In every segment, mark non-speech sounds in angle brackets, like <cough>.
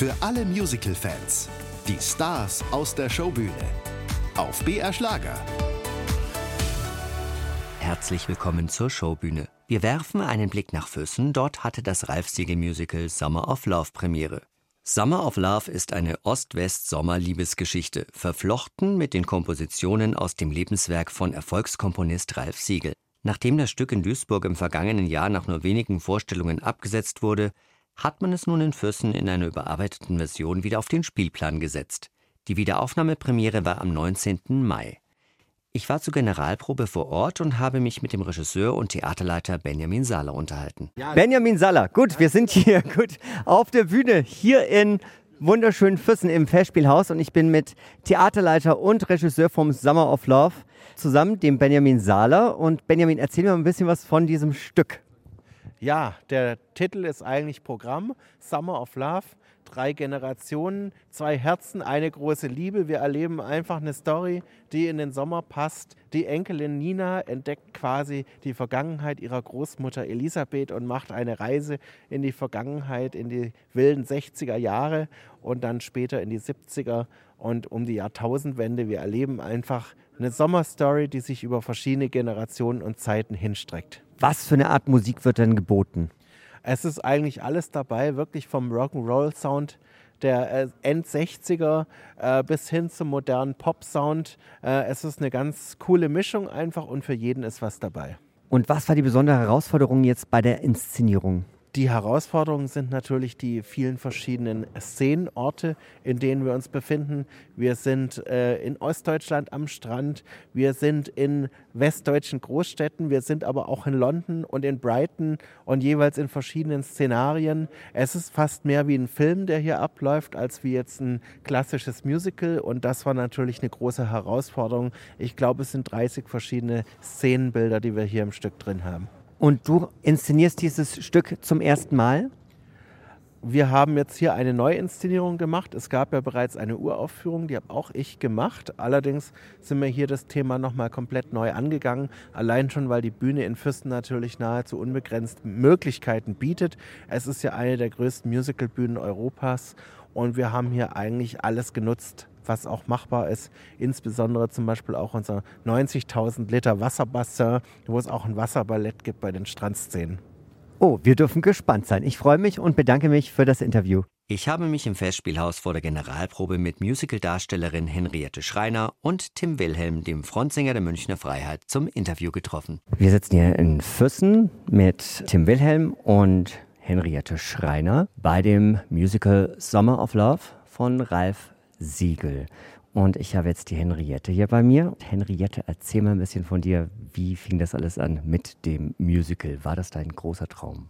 Für alle Musical-Fans. Die Stars aus der Showbühne. Auf BR Schlager. Herzlich willkommen zur Showbühne. Wir werfen einen Blick nach Füssen. Dort hatte das Ralf-Siegel-Musical Summer of Love Premiere. Summer of Love ist eine Ost-West-Sommer-Liebesgeschichte, verflochten mit den Kompositionen aus dem Lebenswerk von Erfolgskomponist Ralf Siegel. Nachdem das Stück in Duisburg im vergangenen Jahr nach nur wenigen Vorstellungen abgesetzt wurde, hat man es nun in Füssen in einer überarbeiteten Version wieder auf den Spielplan gesetzt. Die Wiederaufnahmepremiere war am 19. Mai. Ich war zur Generalprobe vor Ort und habe mich mit dem Regisseur und Theaterleiter Benjamin Saller unterhalten. Ja. Benjamin Saller, gut, wir sind hier <laughs> gut auf der Bühne hier in wunderschönen Füssen im Festspielhaus und ich bin mit Theaterleiter und Regisseur vom Summer of Love zusammen, dem Benjamin Saler. Und Benjamin, erzähl mir ein bisschen was von diesem Stück. Ja, der Titel ist eigentlich Programm Summer of Love drei Generationen, zwei Herzen, eine große Liebe. Wir erleben einfach eine Story, die in den Sommer passt. Die Enkelin Nina entdeckt quasi die Vergangenheit ihrer Großmutter Elisabeth und macht eine Reise in die Vergangenheit, in die wilden 60er Jahre und dann später in die 70er und um die Jahrtausendwende. Wir erleben einfach eine Sommerstory, die sich über verschiedene Generationen und Zeiten hinstreckt. Was für eine Art Musik wird denn geboten? Es ist eigentlich alles dabei, wirklich vom Rock'n'Roll-Sound der äh, End-60er äh, bis hin zum modernen Pop-Sound. Äh, es ist eine ganz coole Mischung einfach und für jeden ist was dabei. Und was war die besondere Herausforderung jetzt bei der Inszenierung? Die Herausforderungen sind natürlich die vielen verschiedenen Szenenorte, in denen wir uns befinden. Wir sind äh, in Ostdeutschland am Strand, wir sind in westdeutschen Großstädten, wir sind aber auch in London und in Brighton und jeweils in verschiedenen Szenarien. Es ist fast mehr wie ein Film, der hier abläuft, als wie jetzt ein klassisches Musical und das war natürlich eine große Herausforderung. Ich glaube, es sind 30 verschiedene Szenenbilder, die wir hier im Stück drin haben. Und du inszenierst dieses Stück zum ersten Mal? Wir haben jetzt hier eine Neuinszenierung gemacht. Es gab ja bereits eine Uraufführung, die habe auch ich gemacht. Allerdings sind wir hier das Thema nochmal komplett neu angegangen. Allein schon, weil die Bühne in Fürsten natürlich nahezu unbegrenzt Möglichkeiten bietet. Es ist ja eine der größten Musicalbühnen Europas und wir haben hier eigentlich alles genutzt, was auch machbar ist. Insbesondere zum Beispiel auch unser 90.000 Liter Wasserbassin, wo es auch ein Wasserballett gibt bei den Strandszenen. Oh, wir dürfen gespannt sein. Ich freue mich und bedanke mich für das Interview. Ich habe mich im Festspielhaus vor der Generalprobe mit Musicaldarstellerin Henriette Schreiner und Tim Wilhelm, dem Frontsänger der Münchner Freiheit, zum Interview getroffen. Wir sitzen hier in Füssen mit Tim Wilhelm und Henriette Schreiner bei dem Musical Summer of Love von Ralf Siegel. Und ich habe jetzt die Henriette hier bei mir. Henriette, erzähl mal ein bisschen von dir. Wie fing das alles an mit dem Musical? War das dein großer Traum?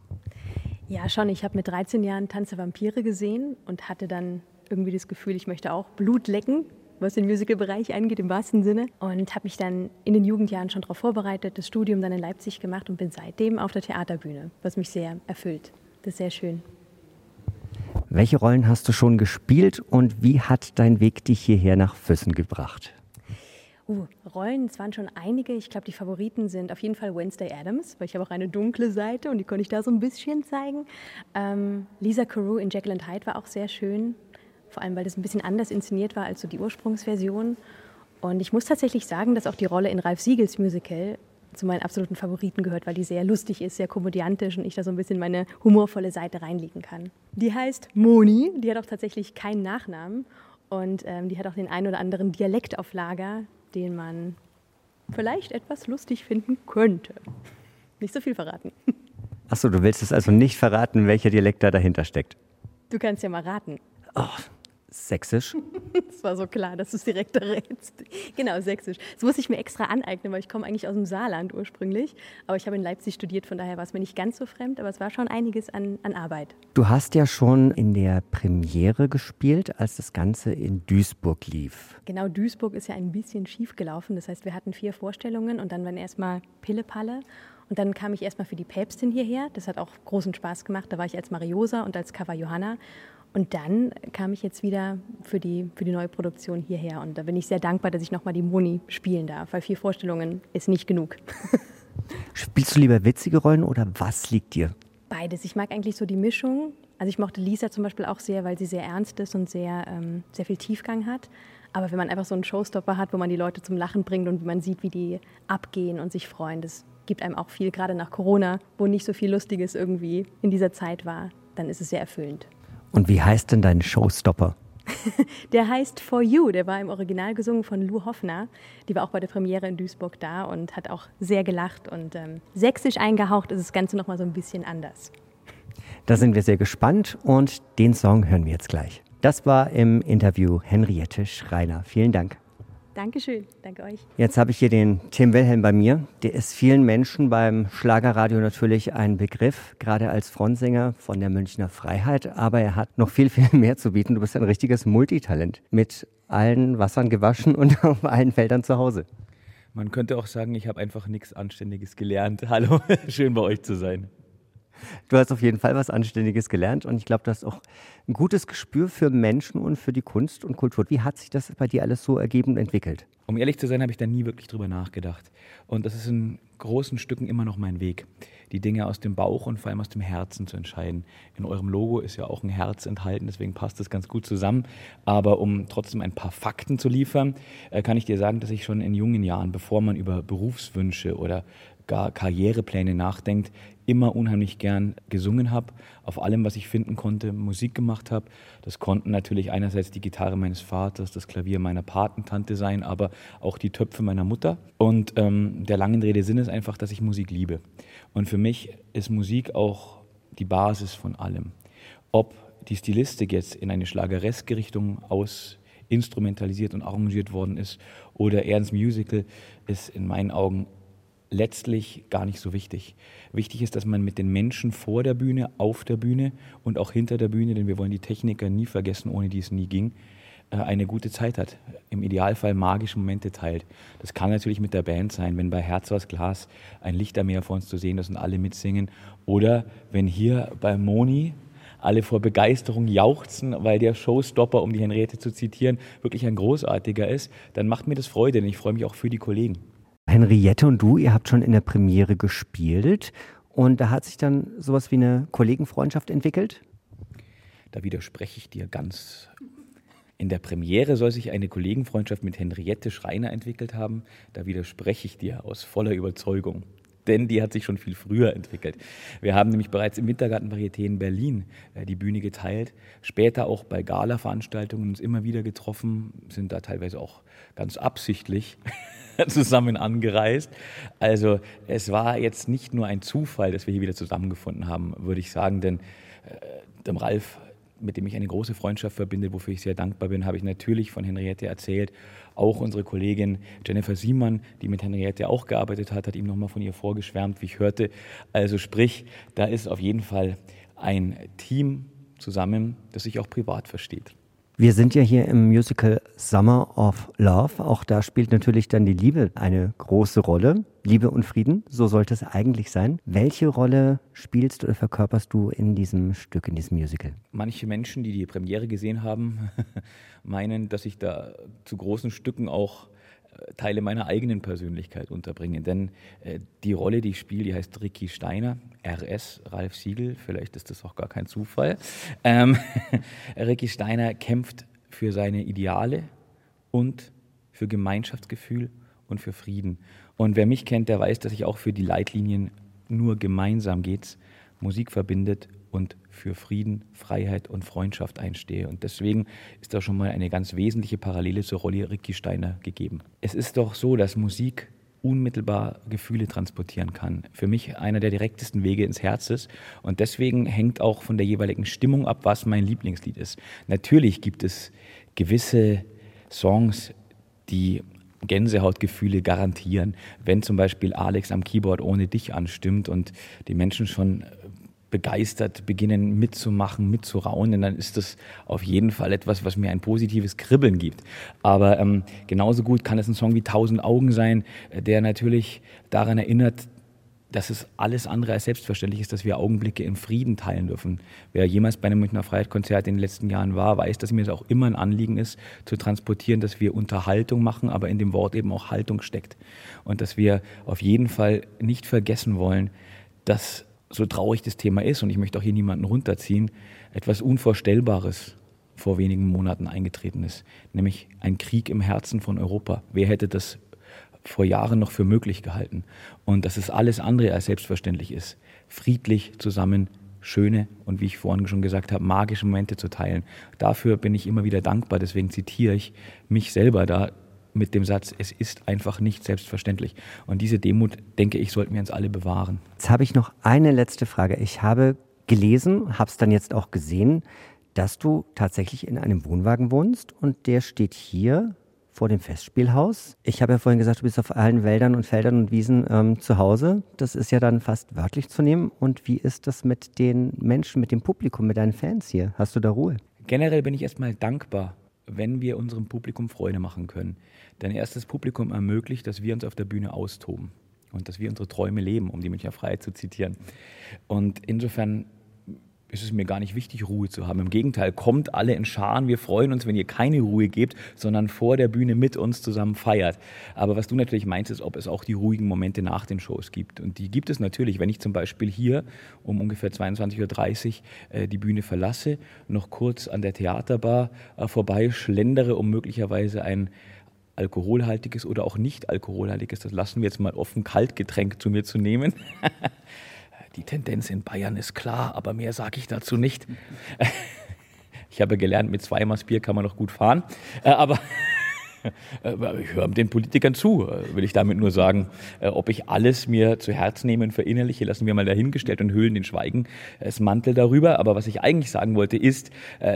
Ja, schon. Ich habe mit 13 Jahren Tanze Vampire gesehen und hatte dann irgendwie das Gefühl, ich möchte auch Blut lecken, was den Musicalbereich angeht, im wahrsten Sinne. Und habe mich dann in den Jugendjahren schon darauf vorbereitet, das Studium dann in Leipzig gemacht und bin seitdem auf der Theaterbühne, was mich sehr erfüllt. Das ist sehr schön. Welche Rollen hast du schon gespielt und wie hat dein Weg dich hierher nach Füssen gebracht? Uh, Rollen, es waren schon einige. Ich glaube, die Favoriten sind auf jeden Fall Wednesday Adams, weil ich habe auch eine dunkle Seite und die konnte ich da so ein bisschen zeigen. Ähm, Lisa Carew in Jekyll and Hyde war auch sehr schön, vor allem weil das ein bisschen anders inszeniert war als so die Ursprungsversion. Und ich muss tatsächlich sagen, dass auch die Rolle in Ralf Siegels Musical zu meinen absoluten Favoriten gehört, weil die sehr lustig ist, sehr komödiantisch und ich da so ein bisschen meine humorvolle Seite reinlegen kann. Die heißt Moni, die hat auch tatsächlich keinen Nachnamen und ähm, die hat auch den einen oder anderen Dialekt auf Lager, den man vielleicht etwas lustig finden könnte. Nicht so viel verraten. Achso, du willst es also nicht verraten, welcher Dialekt da dahinter steckt? Du kannst ja mal raten. Oh, Sächsisch? <laughs> Es war so klar, dass du es direkt errätst. Genau, Sächsisch. Das muss ich mir extra aneignen, weil ich komme eigentlich aus dem Saarland ursprünglich. Aber ich habe in Leipzig studiert, von daher war es mir nicht ganz so fremd, aber es war schon einiges an, an Arbeit. Du hast ja schon in der Premiere gespielt, als das Ganze in Duisburg lief. Genau, Duisburg ist ja ein bisschen schief gelaufen. Das heißt, wir hatten vier Vorstellungen und dann waren erstmal Pillepalle. Und dann kam ich erstmal für die Päpstin hierher. Das hat auch großen Spaß gemacht. Da war ich als Mariosa und als Cover Johanna. Und dann kam ich jetzt wieder für die, für die neue Produktion hierher. Und da bin ich sehr dankbar, dass ich nochmal die Moni spielen darf, weil vier Vorstellungen ist nicht genug. Spielst du lieber witzige Rollen oder was liegt dir? Beides. Ich mag eigentlich so die Mischung. Also ich mochte Lisa zum Beispiel auch sehr, weil sie sehr ernst ist und sehr, ähm, sehr viel Tiefgang hat. Aber wenn man einfach so einen Showstopper hat, wo man die Leute zum Lachen bringt und man sieht, wie die abgehen und sich freuen, das gibt einem auch viel, gerade nach Corona, wo nicht so viel Lustiges irgendwie in dieser Zeit war, dann ist es sehr erfüllend. Und wie heißt denn dein Showstopper? <laughs> der heißt For You. Der war im Original gesungen von Lou Hoffner. Die war auch bei der Premiere in Duisburg da und hat auch sehr gelacht. Und ähm, sächsisch eingehaucht ist das Ganze nochmal so ein bisschen anders. Da sind wir sehr gespannt und den Song hören wir jetzt gleich. Das war im Interview Henriette Schreiner. Vielen Dank. Dankeschön, danke euch. Jetzt habe ich hier den Tim Wilhelm bei mir. Der ist vielen Menschen beim Schlagerradio natürlich ein Begriff, gerade als Frontsänger von der Münchner Freiheit. Aber er hat noch viel, viel mehr zu bieten. Du bist ein richtiges Multitalent mit allen Wassern gewaschen und <laughs> auf allen Feldern zu Hause. Man könnte auch sagen, ich habe einfach nichts Anständiges gelernt. Hallo, <laughs> schön bei euch zu sein. Du hast auf jeden Fall was Anständiges gelernt und ich glaube, du hast auch ein gutes Gespür für Menschen und für die Kunst und Kultur. Wie hat sich das bei dir alles so ergeben und entwickelt? Um ehrlich zu sein, habe ich da nie wirklich drüber nachgedacht. Und das ist in großen Stücken immer noch mein Weg, die Dinge aus dem Bauch und vor allem aus dem Herzen zu entscheiden. In eurem Logo ist ja auch ein Herz enthalten, deswegen passt das ganz gut zusammen. Aber um trotzdem ein paar Fakten zu liefern, äh, kann ich dir sagen, dass ich schon in jungen Jahren, bevor man über Berufswünsche oder gar Karrierepläne nachdenkt, immer unheimlich gern gesungen habe, auf allem, was ich finden konnte, Musik gemacht habe. Das konnten natürlich einerseits die Gitarre meines Vaters, das Klavier meiner Patentante sein, aber auch die Töpfe meiner Mutter. Und ähm, der langen Rede Sinn ist einfach, dass ich Musik liebe. Und für mich ist Musik auch die Basis von allem. Ob die Stilistik jetzt in eine schlagereske Richtung aus instrumentalisiert und arrangiert worden ist oder eher ins Musical, ist in meinen Augen letztlich gar nicht so wichtig. Wichtig ist, dass man mit den Menschen vor der Bühne, auf der Bühne und auch hinter der Bühne, denn wir wollen die Techniker nie vergessen, ohne die es nie ging, äh, eine gute Zeit hat. Im Idealfall magische Momente teilt. Das kann natürlich mit der Band sein, wenn bei Herz aus Glas ein Lichtermeer vor uns zu sehen ist und alle mitsingen. Oder wenn hier bei Moni alle vor Begeisterung jauchzen, weil der Showstopper, um die Henriette zu zitieren, wirklich ein großartiger ist, dann macht mir das Freude, denn ich freue mich auch für die Kollegen. Henriette und du, ihr habt schon in der Premiere gespielt und da hat sich dann sowas wie eine Kollegenfreundschaft entwickelt? Da widerspreche ich dir ganz. In der Premiere soll sich eine Kollegenfreundschaft mit Henriette Schreiner entwickelt haben. Da widerspreche ich dir aus voller Überzeugung. Denn die hat sich schon viel früher entwickelt. Wir haben nämlich bereits im Wintergarten Varieté in Berlin äh, die Bühne geteilt, später auch bei Gala-Veranstaltungen uns immer wieder getroffen, sind da teilweise auch ganz absichtlich <laughs> zusammen angereist. Also es war jetzt nicht nur ein Zufall, dass wir hier wieder zusammengefunden haben, würde ich sagen, denn äh, dem Ralf, mit dem ich eine große Freundschaft verbinde, wofür ich sehr dankbar bin, habe ich natürlich von Henriette erzählt. Auch unsere Kollegin Jennifer Siemann, die mit Henriette auch gearbeitet hat, hat ihm nochmal von ihr vorgeschwärmt, wie ich hörte. Also sprich, da ist auf jeden Fall ein Team zusammen, das sich auch privat versteht. Wir sind ja hier im Musical Summer of Love. Auch da spielt natürlich dann die Liebe eine große Rolle. Liebe und Frieden, so sollte es eigentlich sein. Welche Rolle spielst oder verkörperst du in diesem Stück, in diesem Musical? Manche Menschen, die die Premiere gesehen haben, <laughs> meinen, dass ich da zu großen Stücken auch Teile meiner eigenen Persönlichkeit unterbringen. Denn äh, die Rolle, die ich spiele, die heißt Ricky Steiner, RS, Ralf Siegel, vielleicht ist das auch gar kein Zufall. Ähm, <laughs> Ricky Steiner kämpft für seine Ideale und für Gemeinschaftsgefühl und für Frieden. Und wer mich kennt, der weiß, dass ich auch für die Leitlinien nur gemeinsam geht's, Musik verbindet und für Frieden, Freiheit und Freundschaft einstehe. Und deswegen ist da schon mal eine ganz wesentliche Parallele zur Rolle Ricky Steiner gegeben. Es ist doch so, dass Musik unmittelbar Gefühle transportieren kann. Für mich einer der direktesten Wege ins Herz ist. Und deswegen hängt auch von der jeweiligen Stimmung ab, was mein Lieblingslied ist. Natürlich gibt es gewisse Songs, die Gänsehautgefühle garantieren. Wenn zum Beispiel Alex am Keyboard ohne dich anstimmt und die Menschen schon begeistert beginnen mitzumachen, mitzuraunen, dann ist das auf jeden Fall etwas, was mir ein positives Kribbeln gibt. Aber ähm, genauso gut kann es ein Song wie Tausend Augen sein, äh, der natürlich daran erinnert, dass es alles andere als selbstverständlich ist, dass wir Augenblicke im Frieden teilen dürfen. Wer jemals bei einem Münchner Freiheit-Konzert in den letzten Jahren war, weiß, dass mir das auch immer ein Anliegen ist, zu transportieren, dass wir Unterhaltung machen, aber in dem Wort eben auch Haltung steckt. Und dass wir auf jeden Fall nicht vergessen wollen, dass so traurig das Thema ist, und ich möchte auch hier niemanden runterziehen, etwas Unvorstellbares vor wenigen Monaten eingetreten ist, nämlich ein Krieg im Herzen von Europa. Wer hätte das vor Jahren noch für möglich gehalten? Und dass es alles andere als selbstverständlich ist, friedlich zusammen schöne und wie ich vorhin schon gesagt habe, magische Momente zu teilen. Dafür bin ich immer wieder dankbar, deswegen zitiere ich mich selber da mit dem Satz, es ist einfach nicht selbstverständlich. Und diese Demut, denke ich, sollten wir uns alle bewahren. Jetzt habe ich noch eine letzte Frage. Ich habe gelesen, habe es dann jetzt auch gesehen, dass du tatsächlich in einem Wohnwagen wohnst und der steht hier vor dem Festspielhaus. Ich habe ja vorhin gesagt, du bist auf allen Wäldern und Feldern und Wiesen ähm, zu Hause. Das ist ja dann fast wörtlich zu nehmen. Und wie ist das mit den Menschen, mit dem Publikum, mit deinen Fans hier? Hast du da Ruhe? Generell bin ich erstmal dankbar, wenn wir unserem Publikum Freude machen können. Denn erst das Publikum ermöglicht, dass wir uns auf der Bühne austoben und dass wir unsere Träume leben, um die Münchner Freiheit zu zitieren. Und insofern ist es mir gar nicht wichtig, Ruhe zu haben. Im Gegenteil, kommt alle in Scharen. Wir freuen uns, wenn ihr keine Ruhe gebt, sondern vor der Bühne mit uns zusammen feiert. Aber was du natürlich meinst, ist, ob es auch die ruhigen Momente nach den Shows gibt. Und die gibt es natürlich. Wenn ich zum Beispiel hier um ungefähr 22.30 Uhr äh, die Bühne verlasse, noch kurz an der Theaterbar äh, vorbei schlendere, um möglicherweise ein alkoholhaltiges oder auch nicht alkoholhaltiges, das lassen wir jetzt mal offen, Kaltgetränk zu mir zu nehmen. <laughs> Die Tendenz in Bayern ist klar, aber mehr sage ich dazu nicht. <laughs> Ich habe gelernt, mit zwei Maß Bier kann man noch gut fahren. Äh, aber <laughs> äh, ich höre den Politikern zu, äh, will ich damit nur sagen. Ob ich alles mir zu Herz nehme und verinnerliche, lassen wir mal dahingestellt und hüllen den Schweigen das Mantel darüber. Aber was ich eigentlich sagen wollte, ist,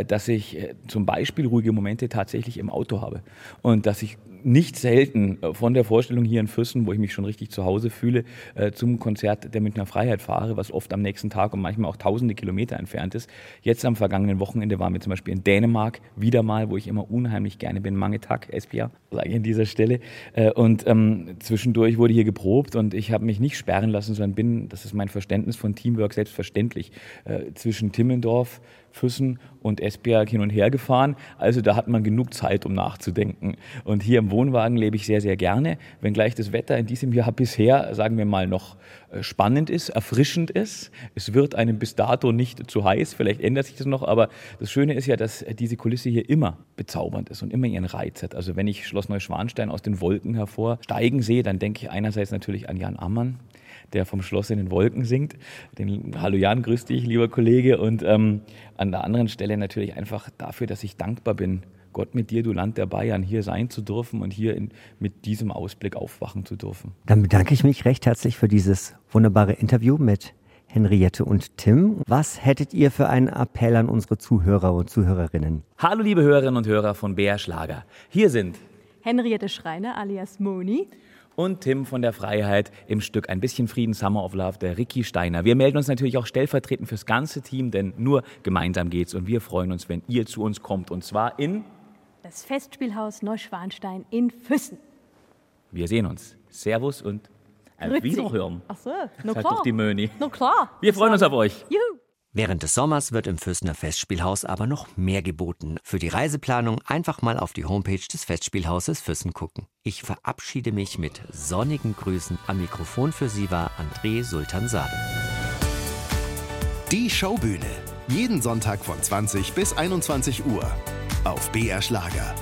dass ich zum Beispiel ruhige Momente tatsächlich im Auto habe und dass ich nicht selten äh, von der Vorstellung hier in Füssen, wo ich mich schon richtig zu Hause fühle, äh, zum Konzert der Münchner Freiheit fahre, was oft am nächsten Tag und manchmal auch tausende Kilometer entfernt ist. Jetzt am vergangenen Wochenende waren wir zum Beispiel in Dänemark wieder mal, wo ich immer unheimlich gerne bin, Mangetag, Espia, sage ich an dieser Stelle. Äh, und ähm, zwischendurch wurde hier geprobt und ich habe mich nicht sperren lassen, sondern bin, das ist mein Verständnis von Teamwork selbstverständlich, äh, zwischen Timmendorf, Füssen und Esbjerg hin und her gefahren. Also da hat man genug Zeit, um nachzudenken. Und hier im Wohnwagen lebe ich sehr, sehr gerne, wenngleich das Wetter in diesem Jahr bisher, sagen wir mal, noch äh, spannend ist, erfrischend ist. Es wird einem bis dato nicht zu heiß, vielleicht ändert sich das noch, aber das Schöne ist ja, dass diese Kulisse hier immer bezaubernd ist und immer ihren Reiz hat. Also wenn ich Schloss Neuschwanstein aus den Wolken hervorsteigen sehe, dann denke ich einerseits natürlich an Jan Ammann, der vom Schloss in den Wolken singt. Den, Hallo Jan, grüß dich, lieber Kollege. Und ähm, an der anderen Stelle natürlich einfach dafür, dass ich dankbar bin, Gott mit dir, du Land der Bayern, hier sein zu dürfen und hier in, mit diesem Ausblick aufwachen zu dürfen. Dann bedanke ich mich recht herzlich für dieses wunderbare Interview mit Henriette und Tim. Was hättet ihr für einen Appell an unsere Zuhörer und Zuhörerinnen? Hallo liebe Hörerinnen und Hörer von BR Schlager. Hier sind Henriette Schreiner alias Moni und Tim von der Freiheit im Stück Ein bisschen Frieden, Summer of Love, der Ricky Steiner. Wir melden uns natürlich auch stellvertretend fürs ganze Team, denn nur gemeinsam geht's und wir freuen uns, wenn ihr zu uns kommt und zwar in das Festspielhaus Neuschwanstein in Füssen. Wir sehen uns. Servus und auf Wiederhören. Ach so, na klar. Doch die Möni. Na klar. Wir freuen uns auf euch. Juhu. Während des Sommers wird im Fürstner Festspielhaus aber noch mehr geboten. Für die Reiseplanung einfach mal auf die Homepage des Festspielhauses Füssen gucken. Ich verabschiede mich mit sonnigen Grüßen. Am Mikrofon für Sie war André Sultansade. Die Showbühne. Jeden Sonntag von 20 bis 21 Uhr. Auf BR Schlager.